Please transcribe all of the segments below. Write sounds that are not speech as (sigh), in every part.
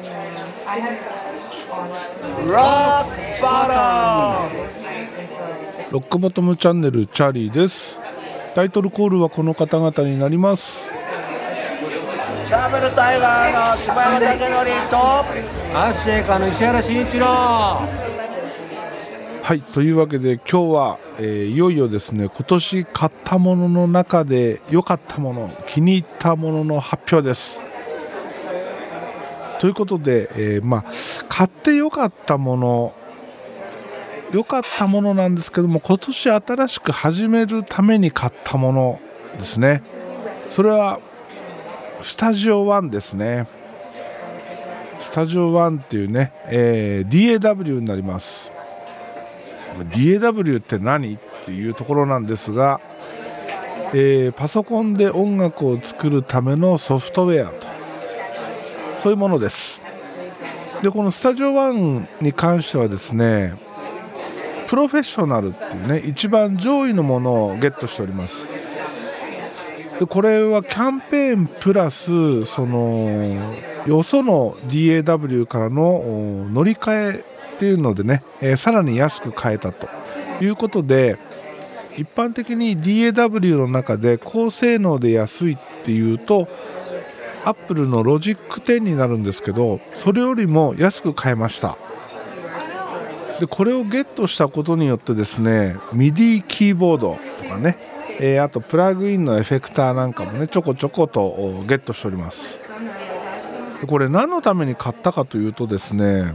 ロックバトロックボトムチャンネルチャーリーです。タイトルコールはこの方々になります。シャーベルタイガーの柴山武則と。アッシェイカの石原慎一郎。はいというわけで今日は、えーいよいよですね今年買ったものの中で良かったもの気に入ったものの発表ですということで、えーまあ買って良かったもの良かったものなんですけども今年新しく始めるために買ったものですね。それはスタジオ1ですね。スタジオ1っていうね、えー DAW になります。DAW って何っていうところなんですが、えーパソコンで音楽を作るためのソフトウェアと。そういうものです。でこのスタジオ1に関してはですねプロフェッショナルっていうね一番上位のものをゲットしております。でこれはキャンペーンプラスそのよその DAW からの乗り換えっていうのでね、えーさらに安く買えたと。いうことで一般的に DAW の中で高性能で安いっていうとアップルのロジック10になるんですけどそれよりも安く買えました。でこれをゲットしたことによってですね MIDI キーボードとかね、えーあとプラグインのエフェクターなんかもねちょこちょことゲットしております。でこれ何のために買ったかというとですね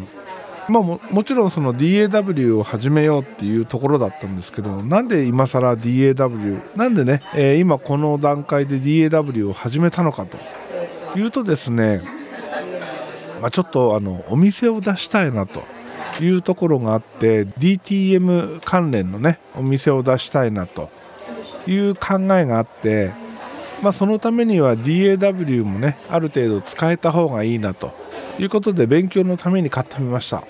まあ、ももちろんその DAW を始めようっていうところだったんですけどなんで今更 DAW なんでね、えー今この段階で DAW を始めたのかと。いうとですね、まあ、ちょっとあのお店を出したいなと。いうところがあって DTM 関連のねお店を出したいなと。いう考えがあって、まあ、そのためには DAW もねある程度使えた方がいいなと。いうことで勉強のために買ってみました。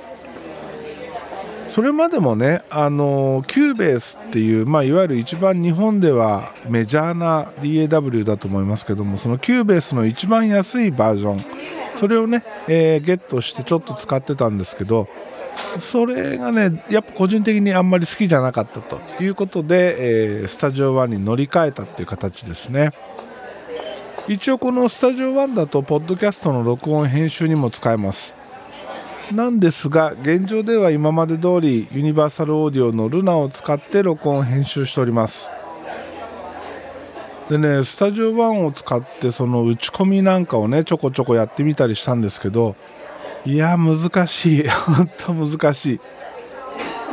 それまでもねあの Cubase っていう、まあ、いわゆる一番日本ではメジャーな DAW だと思いますけどもその Cubase の一番安いバージョンそれをね、えーゲットしてちょっと使ってたんですけどそれがねやっぱ個人的にあんまり好きじゃなかったということで、えースタジオ1に乗り換えたっていう形ですね。一応このスタジオ1だとポッドキャストの録音編集にも使えます。なんですが現状では今まで通りユニバーサルオーディオのルナを使って録音編集しております。でねスタジオ1を使ってその打ち込みなんかをねちょこちょこやってみたりしたんですけどいや難しい。(laughs) 本当難しい。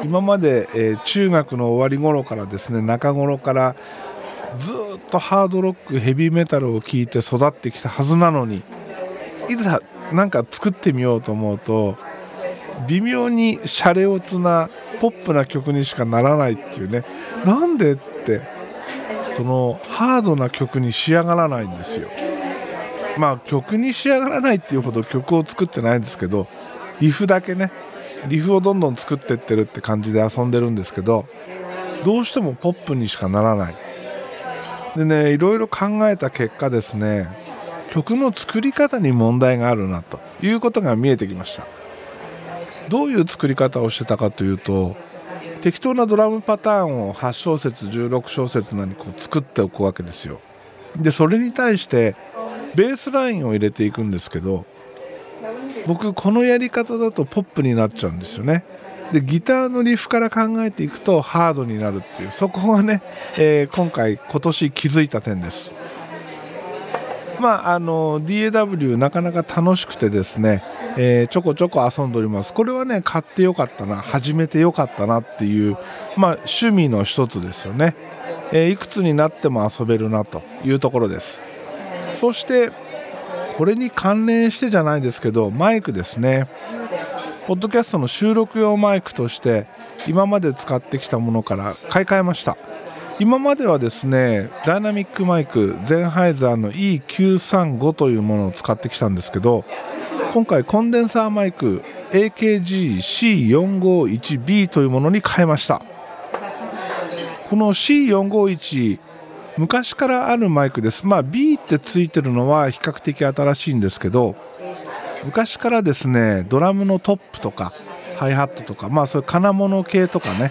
今まで、えー中学の終わり頃からですね中頃からずっとハードロックヘビーメタルを聴いて育ってきたはずなのにいざなんか作ってみようと思うと微妙にシャレオツなポップな曲にしかならないっていうね。なんでってそのハードな曲に仕上がらないんですよ。まあ曲に仕上がらないっていうほど曲を作ってないんですけどリフだけねリフをどんどん作ってってるって感じで遊んでるんですけどどうしてもポップにしかならない。でねいろいろ考えた結果ですね曲の作り方に問題があるなということが見えてきました。どういう作り方をしてたかというと適当なドラムパターンを8小節16小節なりこう作っておくわけですよ。でそれに対してベースラインを入れていくんですけど僕このやり方だとポップになっちゃうんですよね。でギターのリフから考えていくとハードになるっていうそこがね、えー今回今年気づいた点です。まああの DAW なかなか楽しくてですね、えーちょこちょこ遊んでおります。これはね買ってよかったな始めてよかったなっていうまあ趣味の一つですよね、えーいくつになっても遊べるなというところです。そしてこれに関連してじゃないですけどマイクですね。ポッドキャストの収録用マイクとして今まで使ってきたものから買い替えました。今まではですねダイナミックマイクゼンハイザーの E935 というものを使ってきたんですけど今回コンデンサーマイク AKG-C451B というものに変えました。この C451 昔からあるマイクです。まあ B ってついてるのは比較的新しいんですけど昔からですねドラムのトップとかハイハットとかまあそういう金物系とかね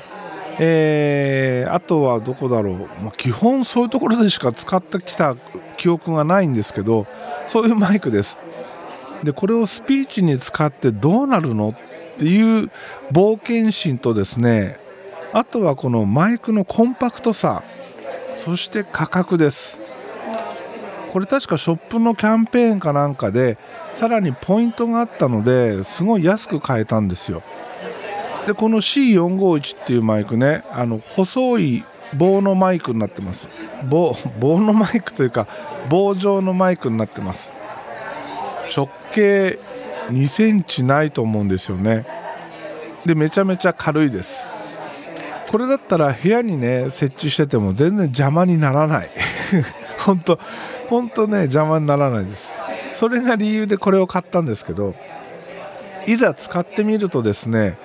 えー、あとはどこだろう、まあ、基本そういうところでしか使ってきた記憶がないんですけどそういうマイクです。でこれをスピーチに使ってどうなるのっていう冒険心とですねあとはこのマイクのコンパクトさそして価格です。これ確かショップのキャンペーンかなんかでさらにポイントがあったのですごい安く買えたんですよ。でこの C451 っていうマイクねあの細い棒のマイクになってます。棒棒のマイクというか棒状のマイクになってます。直径2センチないと思うんですよね。でめちゃめちゃ軽いです。これだったら部屋にね設置してても全然邪魔にならない。本当本当ね邪魔にならないです。それが理由でこれを買ったんですけどいざ使ってみるとですね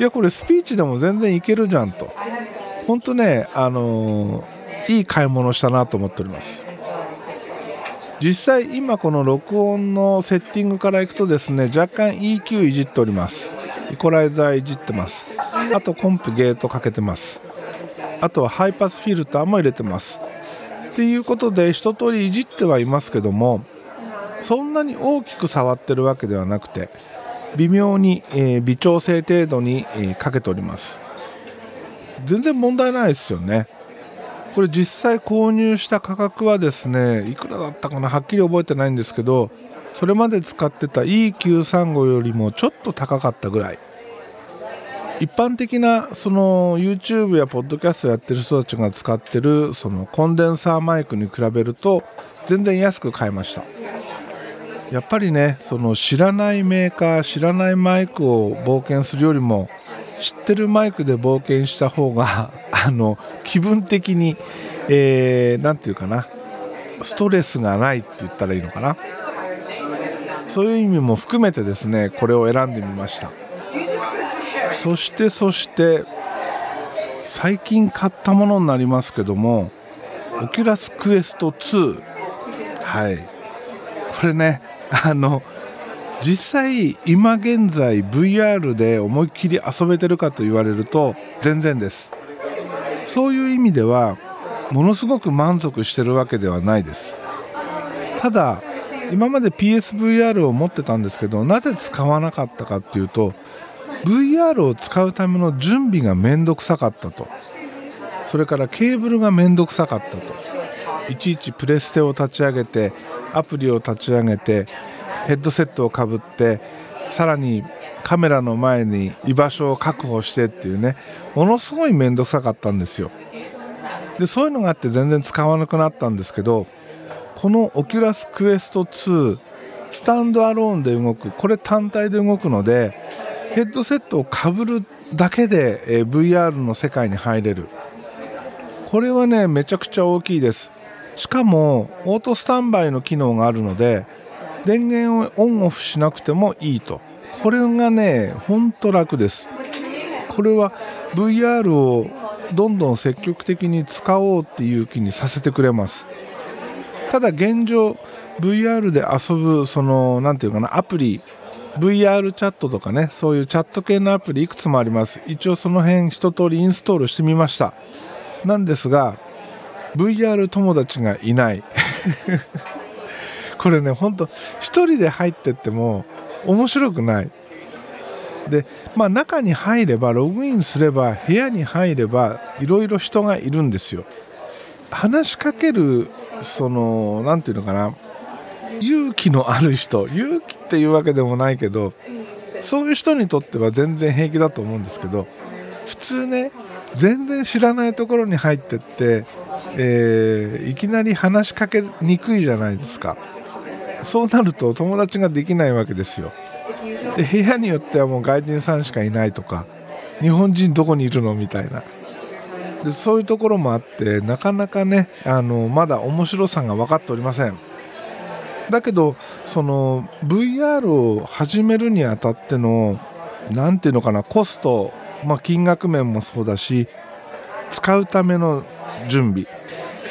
いやこれスピーチでも全然いけるじゃんと。本当ねあのー、いい買い物したなと思っております。実際今この録音のセッティングからいくとですね若干 EQ いじっております。イコライザーいじってます。あとコンプゲートかけてます。あとはハイパスフィルターも入れてます。っていうことで一通りいじってはいますけどもそんなに大きく触ってるわけではなくて微妙に、えー、微調整程度に、えー、かけております。全然問題ないですよね。これ実際購入した価格はですねいくらだったかなはっきり覚えてないんですけどそれまで使ってた E935 よりもちょっと高かったぐらい。一般的なその YouTube やポッドキャストやってる人たちが使ってるそのコンデンサーマイクに比べると全然安く買えました。やっぱりねその知らないメーカー知らないマイクを冒険するよりも知ってるマイクで冒険した方が (laughs) あの気分的に何、えー、て言うかなストレスがないって言ったらいいのかな。そういう意味も含めてですねこれを選んでみました。そしてそして最近買ったものになりますけどもOculus Quest 2はい。これねあの実際今現在 VR で思いっきり遊べてるかと言われると全然です。そういう意味ではものすごく満足してるわけではないです。ただ今まで PSVR を持ってたんですけどなぜ使わなかったかっていうと VR を使うための準備がめんどくさかったと。それからケーブルがめんどくさかったと。いちいちプレステを立ち上げてアプリを立ち上げてヘッドセットをかぶってさらにカメラの前に居場所を確保してっていうねものすごい面倒くさかったんですよ。でそういうのがあって全然使わなくなったんですけどこの Oculus Quest 2スタンドアローンで動くこれ単体で動くのでヘッドセットをかぶるだけで、VR の世界に入れる。これはねめちゃくちゃ大きいです。しかもオートスタンバイの機能があるので電源をオンオフしなくてもいいと。これがねほんと楽です。これは VR をどんどん積極的に使おうっていう気にさせてくれます。ただ現状 VR で遊ぶその何て言うかなアプリ VR チャットとかねそういうチャット系のアプリいくつもあります。一応その辺一通りインストールしてみました。なんですが VR 友達がいない。(laughs) これねほんと1人で入ってっても面白くない。でまあ中に入ればログインすれば部屋に入ればいろいろ人がいるんですよ。話しかけるその何て言うのかな。勇気のある人。勇気っていうわけでもないけどそういう人にとっては全然平気だと思うんですけど普通ね全然知らないところに入ってってえー、いきなり話しかけにくいじゃないですか。そうなると友達ができないわけですよ。で部屋によってはもう外人さんしかいないとか日本人どこにいるのみたいな。でそういうところもあってなかなかねあのまだ面白さが分かっておりません。だけどその VR を始めるにあたっての何ていうのかなコスト、まあ、金額面もそうだし使うための準備。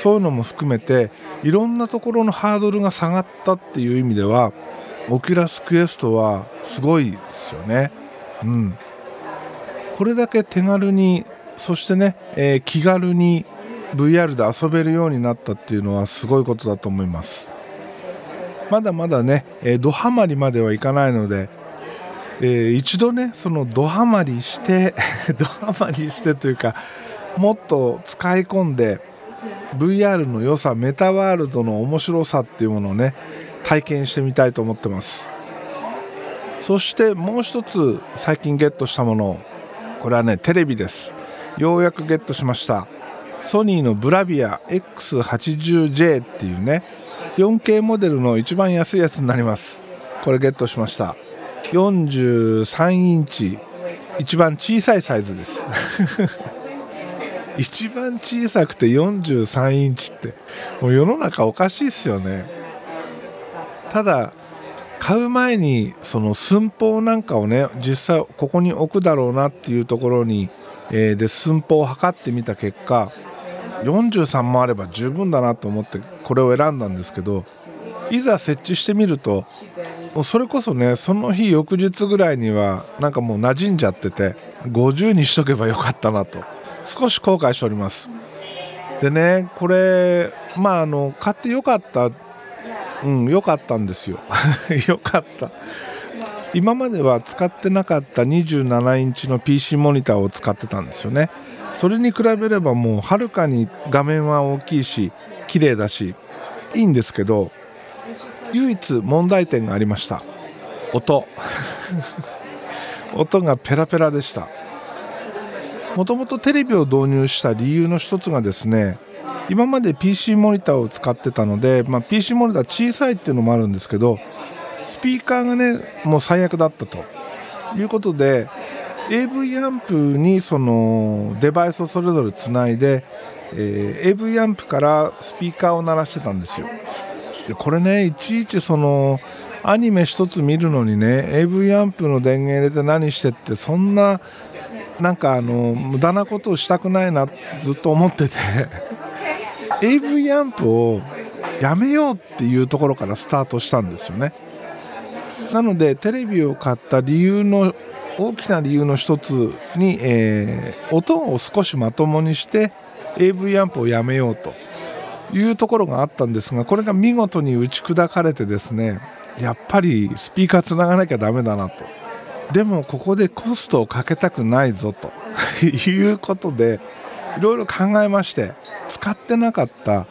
そういうのも含めていろんなところのハードルが下がったっていう意味では Oculus Quest はすごいですよね。うん、これだけ手軽にそしてね、えー、気軽に VR で遊べるようになったっていうのはすごいことだと思いますまだまだね、えー、ドハマりまではいかないので、えー、一度ねそのドハマりして (laughs) ドハマりしてというかもっと使い込んで VR の良さメタワールドの面白さっていうものをね体験してみたいと思ってます。そしてもう一つ最近ゲットしたものこれはねテレビです。ようやくゲットしました。ソニーのブラビア X80J っていうね 4K モデルの一番安いやつになります。これゲットしました。43インチ。一番小さいサイズです。(laughs) 一番小さくて43インチってもう世の中おかしいっすよね。ただ買う前にその寸法なんかをね実際ここに置くだろうなっていうところにえー、で寸法を測ってみた結果43もあれば十分だなと思ってこれを選んだんですけどいざ設置してみるともうそれこそねその日翌日ぐらいにはなんかもう馴染んじゃってて50にしとけばよかったなと。少し後悔しております。でねこれまああの買ってよかった。うん良かったんですよ。(laughs) 良かった。今までは使ってなかった27インチの PC モニターを使ってたんですよね。それに比べればもうはるかに画面は大きいし綺麗だしいいんですけど唯一問題点がありました。音。(laughs) 音がペラペラでしたもともとテレビを導入した理由の一つがですね今まで PC モニターを使ってたので、まあ、PC モニター小さいっていうのもあるんですけどスピーカーがねもう最悪だったと。いうことで AV アンプにそのデバイスをそれぞれつないで、えー、AV アンプからスピーカーを鳴らしてたんですよ。でこれねいちいちそのアニメ1つ見るのにね AV アンプの電源入れて何してってそんななんかあの無駄なことをしたくないなってずっと思ってて。AV アンプをやめようっていうところからスタートしたんですよね。なのでテレビを買った理由の大きな理由の一つに、えー、音を少しまともにして AV アンプをやめようというところがあったんですがこれが見事に打ち砕かれてですねやっぱりスピーカーつながなきゃだめだなと。でもここでコストをかけたくないぞと。(laughs) いうことでいろいろ考えまして使ってなかった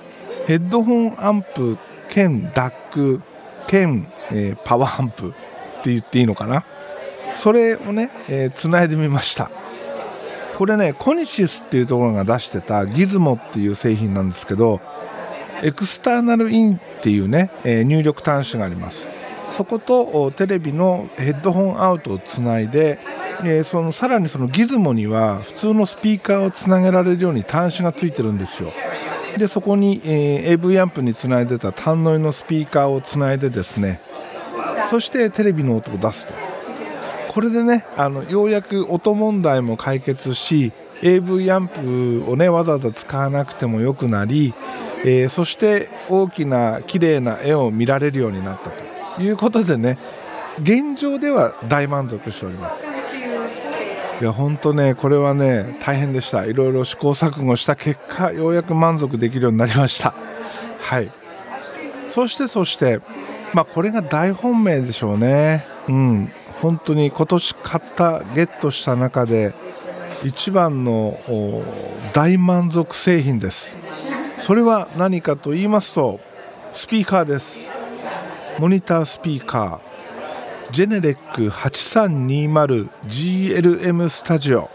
ヘッドホンアンプ兼ダック兼、えー、パワーアンプって言っていいのかな。それをね、えー、繋いでみました。これねコニシスっていうところが出してたギズモっていう製品なんですけどエクスターナルインっていうね、えー、入力端子があります。そことテレビのヘッドホンアウトをつないで、えー、そのさらにそのギズモには普通のスピーカーをつなげられるように端子がついてるんですよ。でそこに、えー、AV アンプにつないでた単ノイのスピーカーをつないでですね。そしてテレビの音を出すと。これでねあのようやく音問題も解決し AV アンプをねわざわざ使わなくてもよくなり、えー、そして大きな綺麗な絵を見られるようになったと。いうことでね現状では大満足しております。いや本当ねこれはね大変でした。いろいろ試行錯誤した結果ようやく満足できるようになりました。はい。そしてそしてまあこれが大本命でしょうね。うん。本当に今年買ったゲットした中で一番の大満足製品です。それは何かと言いますとスピーカーです。モニタースピーカージェネレック 8320GLM スタジオ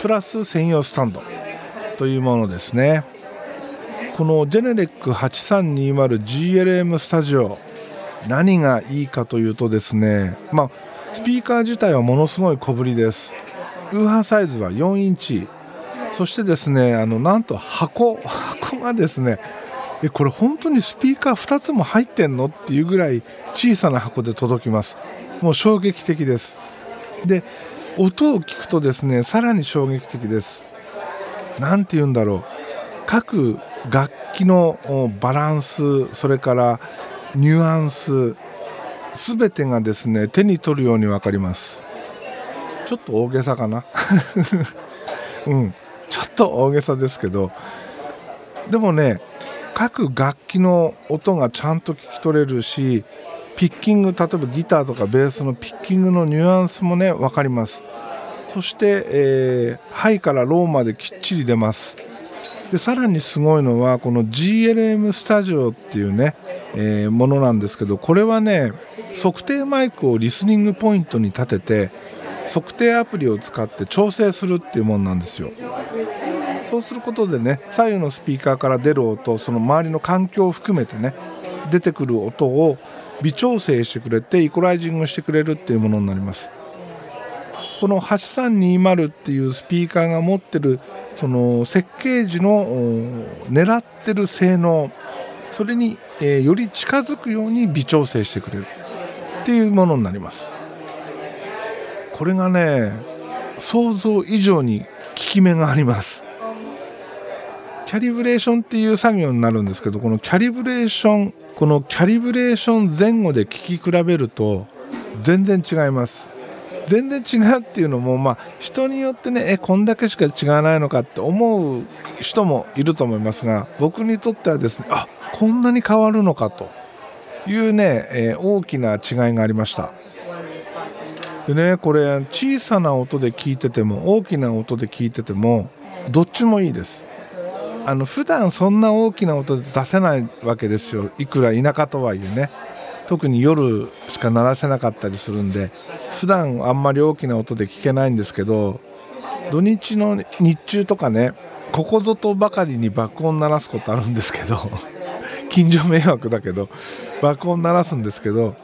プラス専用スタンドというものですね。このジェネレック 8320GLM スタジオ何がいいかというとですねまあスピーカー自体はものすごい小ぶりです。ウーハーサイズは4インチ。そしてですねあのなんと箱箱がですねえこれ本当にスピーカー2つも入ってんの？っていうぐらい小さな箱で届きます。もう衝撃的です。で音を聞くとですねさらに衝撃的です。何て言うんだろう。各楽器のバランスそれからニュアンス全てがですね手に取るように分かります。ちょっと大げさかな？(laughs) うん。ちょっと大げさですけど。でもね各楽器の音がちゃんと聞き取れるしピッキング例えばギターとかベースのピッキングのニュアンスもね分かります。そして、えーハイからローまできっちり出ます。でさらにすごいのはこの GLM スタジオっていうね、えーものなんですけどこれはね測定マイクをリスニングポイントに立てて測定アプリを使って調整するっていうものなんですよ。そうすることでね左右のスピーカーから出る音その周りの環境を含めてね出てくる音を微調整してくれてイコライジングしてくれるっていうものになります。この8320っていうスピーカーが持ってるその設計時の狙ってる性能それに、えーより近づくように微調整してくれる。っていうものになります。これがね想像以上に効き目があります。キャリブレーションっていう作業になるんですけどこのキャリブレーションこのキャリブレーション前後で聞き比べると全然違います。全然違うっていうのもまあ人によってねえこんだけしか違わないのかって思う人もいると思いますが僕にとってはですねあこんなに変わるのかというね、えー大きな違いがありました。でねこれ小さな音で聞いてても大きな音で聞いててもどっちもいいです。あの普段そんな大きな音出せないわけですよ。いくら田舎とはいえね。特に夜しか鳴らせなかったりするんで普段あんまり大きな音で聞けないんですけど土日の日中とかねここぞとばかりに爆音鳴らすことあるんですけど (laughs) 近所迷惑だけど爆音鳴らすんですけど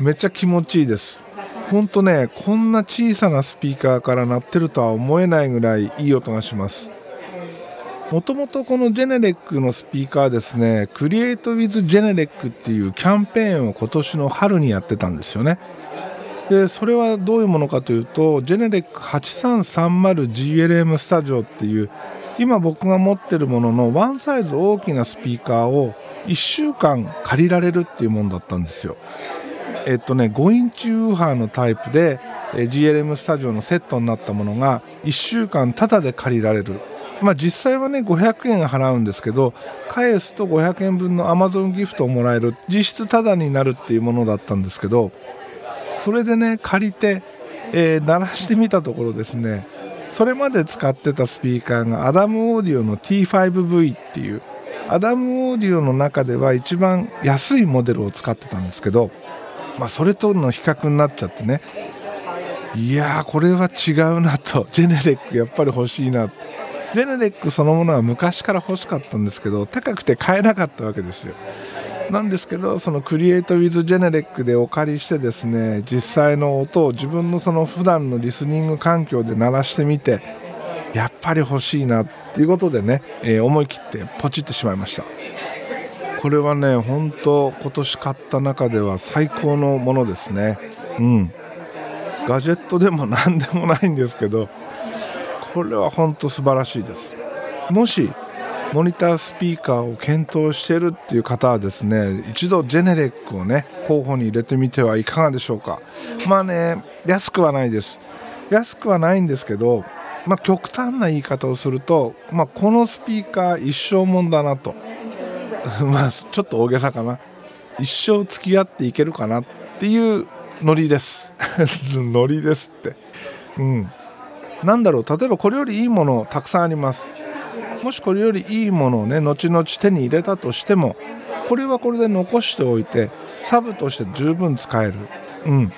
めっちゃ気持ちいいです。ほんとねこんな小さなスピーカーから鳴ってるとは思えないぐらいいい音がします。もともとこのジェネレックのスピーカーですねクリエイト・ウィズ・ジェネレックっていうキャンペーンを今年の春にやってたんですよね。でそれはどういうものかというとジェネレック 8330GLM スタジオっていう今僕が持ってるもののワンサイズ大きなスピーカーを1週間借りられるっていうものだったんですよ。えっとね5インチウーハーのタイプで GLM スタジオのセットになったものが1週間タダで借りられる。まあ実際はね500円払うんですけど返すと500円分の Amazon ギフトをもらえる。実質タダになるっていうものだったんですけどそれでね借りて、えー鳴らしてみたところですねそれまで使ってたスピーカーが ADAM Audio の T5V っていう ADAM Audio の中では一番安いモデルを使ってたんですけど、まあ、それとの比較になっちゃってねいやーこれは違うなと Genelec やっぱり欲しいな Genelec そのものは昔から欲しかったんですけど高くて買えなかったわけですよ。なんですけどそのクリエイト・ウィズ・ジェネレックでお借りしてですね実際の音を自分のその普段のリスニング環境で鳴らしてみてやっぱり欲しいなっていうことでね、えー思い切ってポチってしまいました。これはね本当今年買った中では最高のものですね。うん。ガジェットでも何でもないんですけどこれは本当素晴らしいです。もしモニタースピーカーを検討しているっていう方はですね一度ジェネレックをね候補に入れてみてはいかがでしょうか。まあね安くはないです。安くはないんですけど、まあ、極端な言い方をすると、まあ、このスピーカー一生もんだなと。(laughs) まあちょっと大げさかな。一生付き合っていけるかなっていうノリです。(laughs) ノリですって。うん。なんだろう例えばこれよりいいものたくさんあります。もしこれよりいいものをね後々手に入れたとしてもこれはこれで残しておいてサブとして十分使える。うん。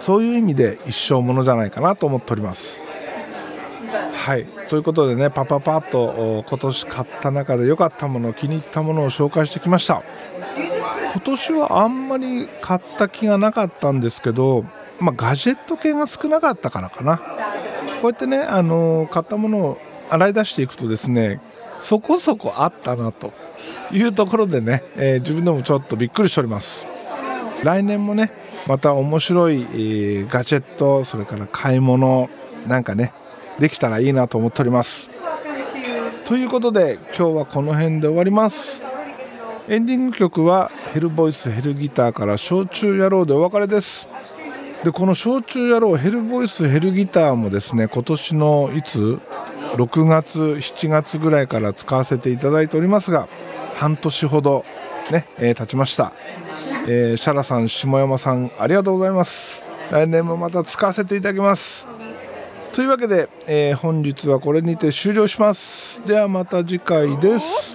そういう意味で一生ものじゃないかなと思っております。はい。ということでねパパパッと今年買った中で良かったもの気に入ったものを紹介してきました。今年はあんまり買った気がなかったんですけど、まあ、ガジェット系が少なかったからかな。こうやってね、あの買ったものを洗い出していくとですねそこそこあったなというところでね、えー、自分でもちょっとびっくりしております。来年もねまた面白い、えー、ガジェットそれから買い物なんかねできたらいいなと思っております。ということで今日はこの辺で終わります。エンディング曲は「ヘルボイスヘルギター」から「焼酎野郎」でお別れです。でこの「焼酎野郎ヘルボイスヘルギター」もですね今年のいつ？6月7月ぐらいから使わせていただいておりますが半年ほどね、えー、経ちました、えー、シャラさん下山さんありがとうございます。来年もまた使わせていただきます。というわけで、えー、本日はこれにて終了します。ではまた次回です。